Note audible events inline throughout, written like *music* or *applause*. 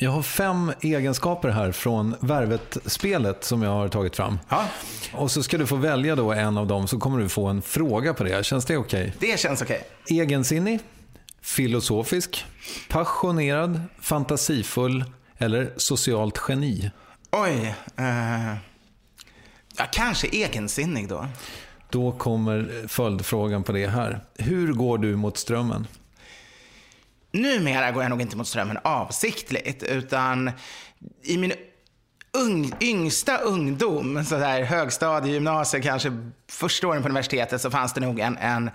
Jag har fem egenskaper här från Värvet-spelet som jag har tagit fram. Ja. Och så ska du få välja då en av dem så kommer du få en fråga på det. Känns det okej? Okay? Det känns okej. Okay. Egensinnig, filosofisk, passionerad, fantasifull eller socialt geni? Oj. Eh, ja, kanske egensinnig då. Då kommer följdfrågan på det här. Hur går du mot strömmen? Numera går jag nog inte mot strömmen avsiktligt, utan i min ung, yngsta ungdom, så där högstadie, gymnasiet, kanske första åren på universitetet, så fanns det nog en, en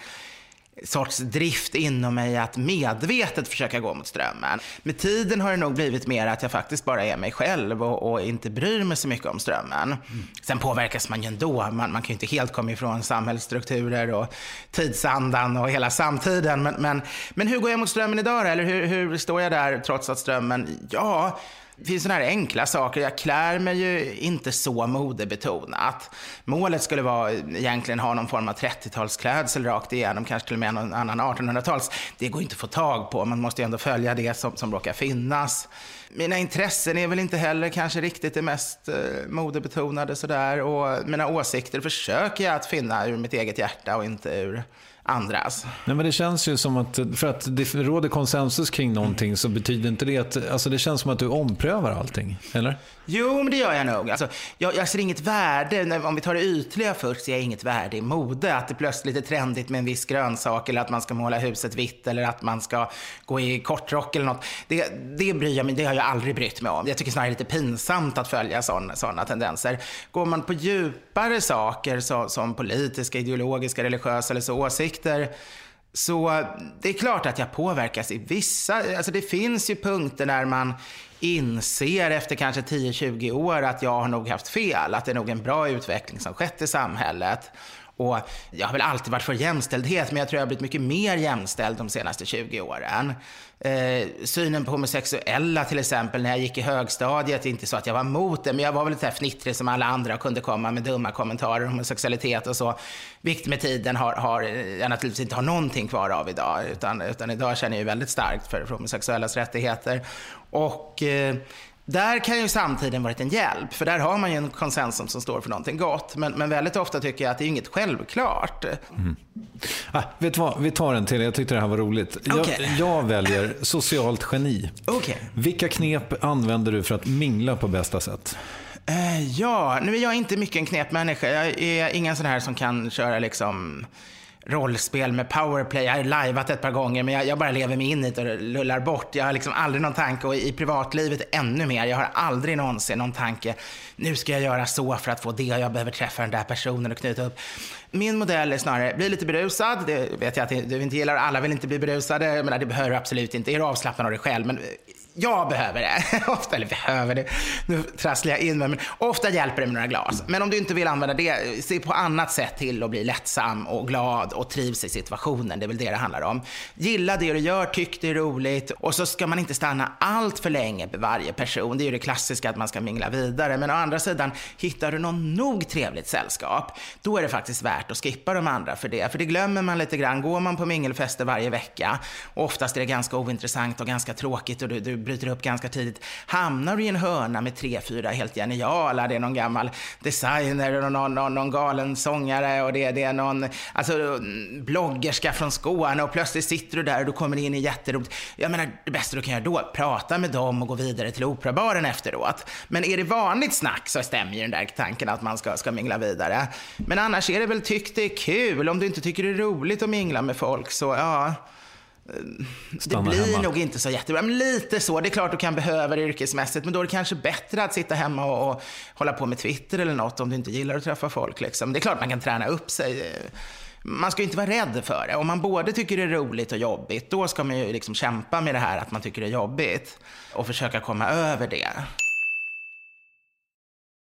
sorts drift inom mig att medvetet försöka gå mot strömmen. Med tiden har det nog blivit mer att jag faktiskt bara är mig själv och, och inte bryr mig så mycket om strömmen. Mm. Sen påverkas man ju ändå. Man, man kan ju inte helt komma ifrån samhällsstrukturer och tidsandan och hela samtiden. Men, men, men hur går jag mot strömmen idag Eller hur, hur står jag där trots att strömmen, ja, det finns sådana här enkla saker. Jag klär mig ju inte så modebetonat. Målet skulle vara egentligen ha någon form av 30-talsklädsel rakt igenom, kanske till och med någon annan 1800-tals. Det går inte att få tag på. Man måste ju ändå följa det som, som råkar finnas. Mina intressen är väl inte heller kanske riktigt det mest eh, modebetonade sådär. Och mina åsikter försöker jag att finna ur mitt eget hjärta och inte ur andras. Nej, men det känns ju som att, för att det råder konsensus kring någonting så betyder inte det att, alltså det känns som att du omprövar allting, eller? Jo, men det gör jag nog. Alltså, jag, jag ser inget värde, om vi tar det ytliga först, ser jag inget värde i mode. Att det plötsligt är trendigt med en viss grönsak eller att man ska måla huset vitt eller att man ska gå i kortrock eller något. Det, det bryr jag mig, det har jag aldrig brytt mig om. Jag tycker snarare det är lite pinsamt att följa sådana tendenser. Går man på djupare saker så, som politiska, ideologiska, religiösa eller så åsikter så eh, det är klart att jag påverkas i vissa, alltså det finns ju punkter där man inser efter kanske 10-20 år att jag har nog haft fel, att det är nog en bra utveckling som skett i samhället. Och jag har väl alltid varit för jämställdhet, men jag tror jag har blivit mycket mer jämställd de senaste 20 åren. Eh, synen på homosexuella till exempel, när jag gick i högstadiet, inte så att jag var emot det, men jag var väl lite fnittrig som alla andra och kunde komma med dumma kommentarer om homosexualitet och så. Vilket med tiden har, har jag naturligtvis inte har någonting kvar av idag, utan, utan idag känner jag väldigt starkt för, för homosexuellas rättigheter. Och eh, där kan ju samtiden varit en hjälp, för där har man ju en konsensus som står för någonting gott. Men, men väldigt ofta tycker jag att det är inget självklart. Mm. Ah, vet vad, vi tar en till. Jag tyckte det här var roligt. Okay. Jag, jag, väljer socialt geni. Okay. Vilka knep använder du för att mingla på bästa sätt? Uh, ja, nu är jag inte mycket en knepmänniska. Jag är ingen sån här som kan köra liksom rollspel med powerplay. Jag har lajvat ett par gånger, men jag, jag, bara lever mig in i det och lullar bort. Jag har liksom aldrig någon tanke och i privatlivet ännu mer. Jag har aldrig någonsin någon tanke. Nu ska jag göra så för att få det. Jag behöver träffa den där personen och knyta upp. Min modell är snarare, bli lite berusad. Det vet jag att du inte gillar. Alla vill inte bli berusade. Men det behöver du absolut inte. Är du avslappnad av dig själv. Men jag behöver det. *laughs* Ofta, eller behöver det. Nu trasslar jag in mig. Men ofta hjälper det med några glas. Men om du inte vill använda det, se på annat sätt till att bli lättsam och glad och trivs i situationen. Det är väl det det handlar om. Gilla det du gör, tyck det är roligt. Och så ska man inte stanna allt för länge med varje person. Det är ju det klassiska att man ska mingla vidare. Men å andra sidan, hittar du någon nog trevligt sällskap, då är det faktiskt värt att skippa de andra för det. För det glömmer man lite grann. Går man på mingelfester varje vecka, och oftast är det ganska ointressant och ganska tråkigt och du, du bryter upp ganska tidigt. Hamnar du i en hörna med tre, fyra helt geniala, det är någon gammal designer och någon, någon, någon galen sångare och det, det är någon alltså, bloggerska från Skåne och plötsligt sitter du där och du kommer in i jätteroligt. Jag menar, det bästa du kan göra då, prata med dem och gå vidare till operabaren efteråt. Men är det vanligt snack så stämmer ju den där tanken att man ska, ska mingla vidare. Men annars är det väl tyck det är kul. Om du inte tycker det är roligt att mingla med folk så ja, Stanna det blir hemma. nog inte så jättebra. Men lite så. Det är klart du kan behöva det yrkesmässigt, men då är det kanske bättre att sitta hemma och, och hålla på med Twitter eller något om du inte gillar att träffa folk. Liksom. Det är klart man kan träna upp sig. Man ska ju inte vara rädd för det. Om man både tycker det är roligt och jobbigt, då ska man ju liksom kämpa med det här att man tycker det är jobbigt och försöka komma över det.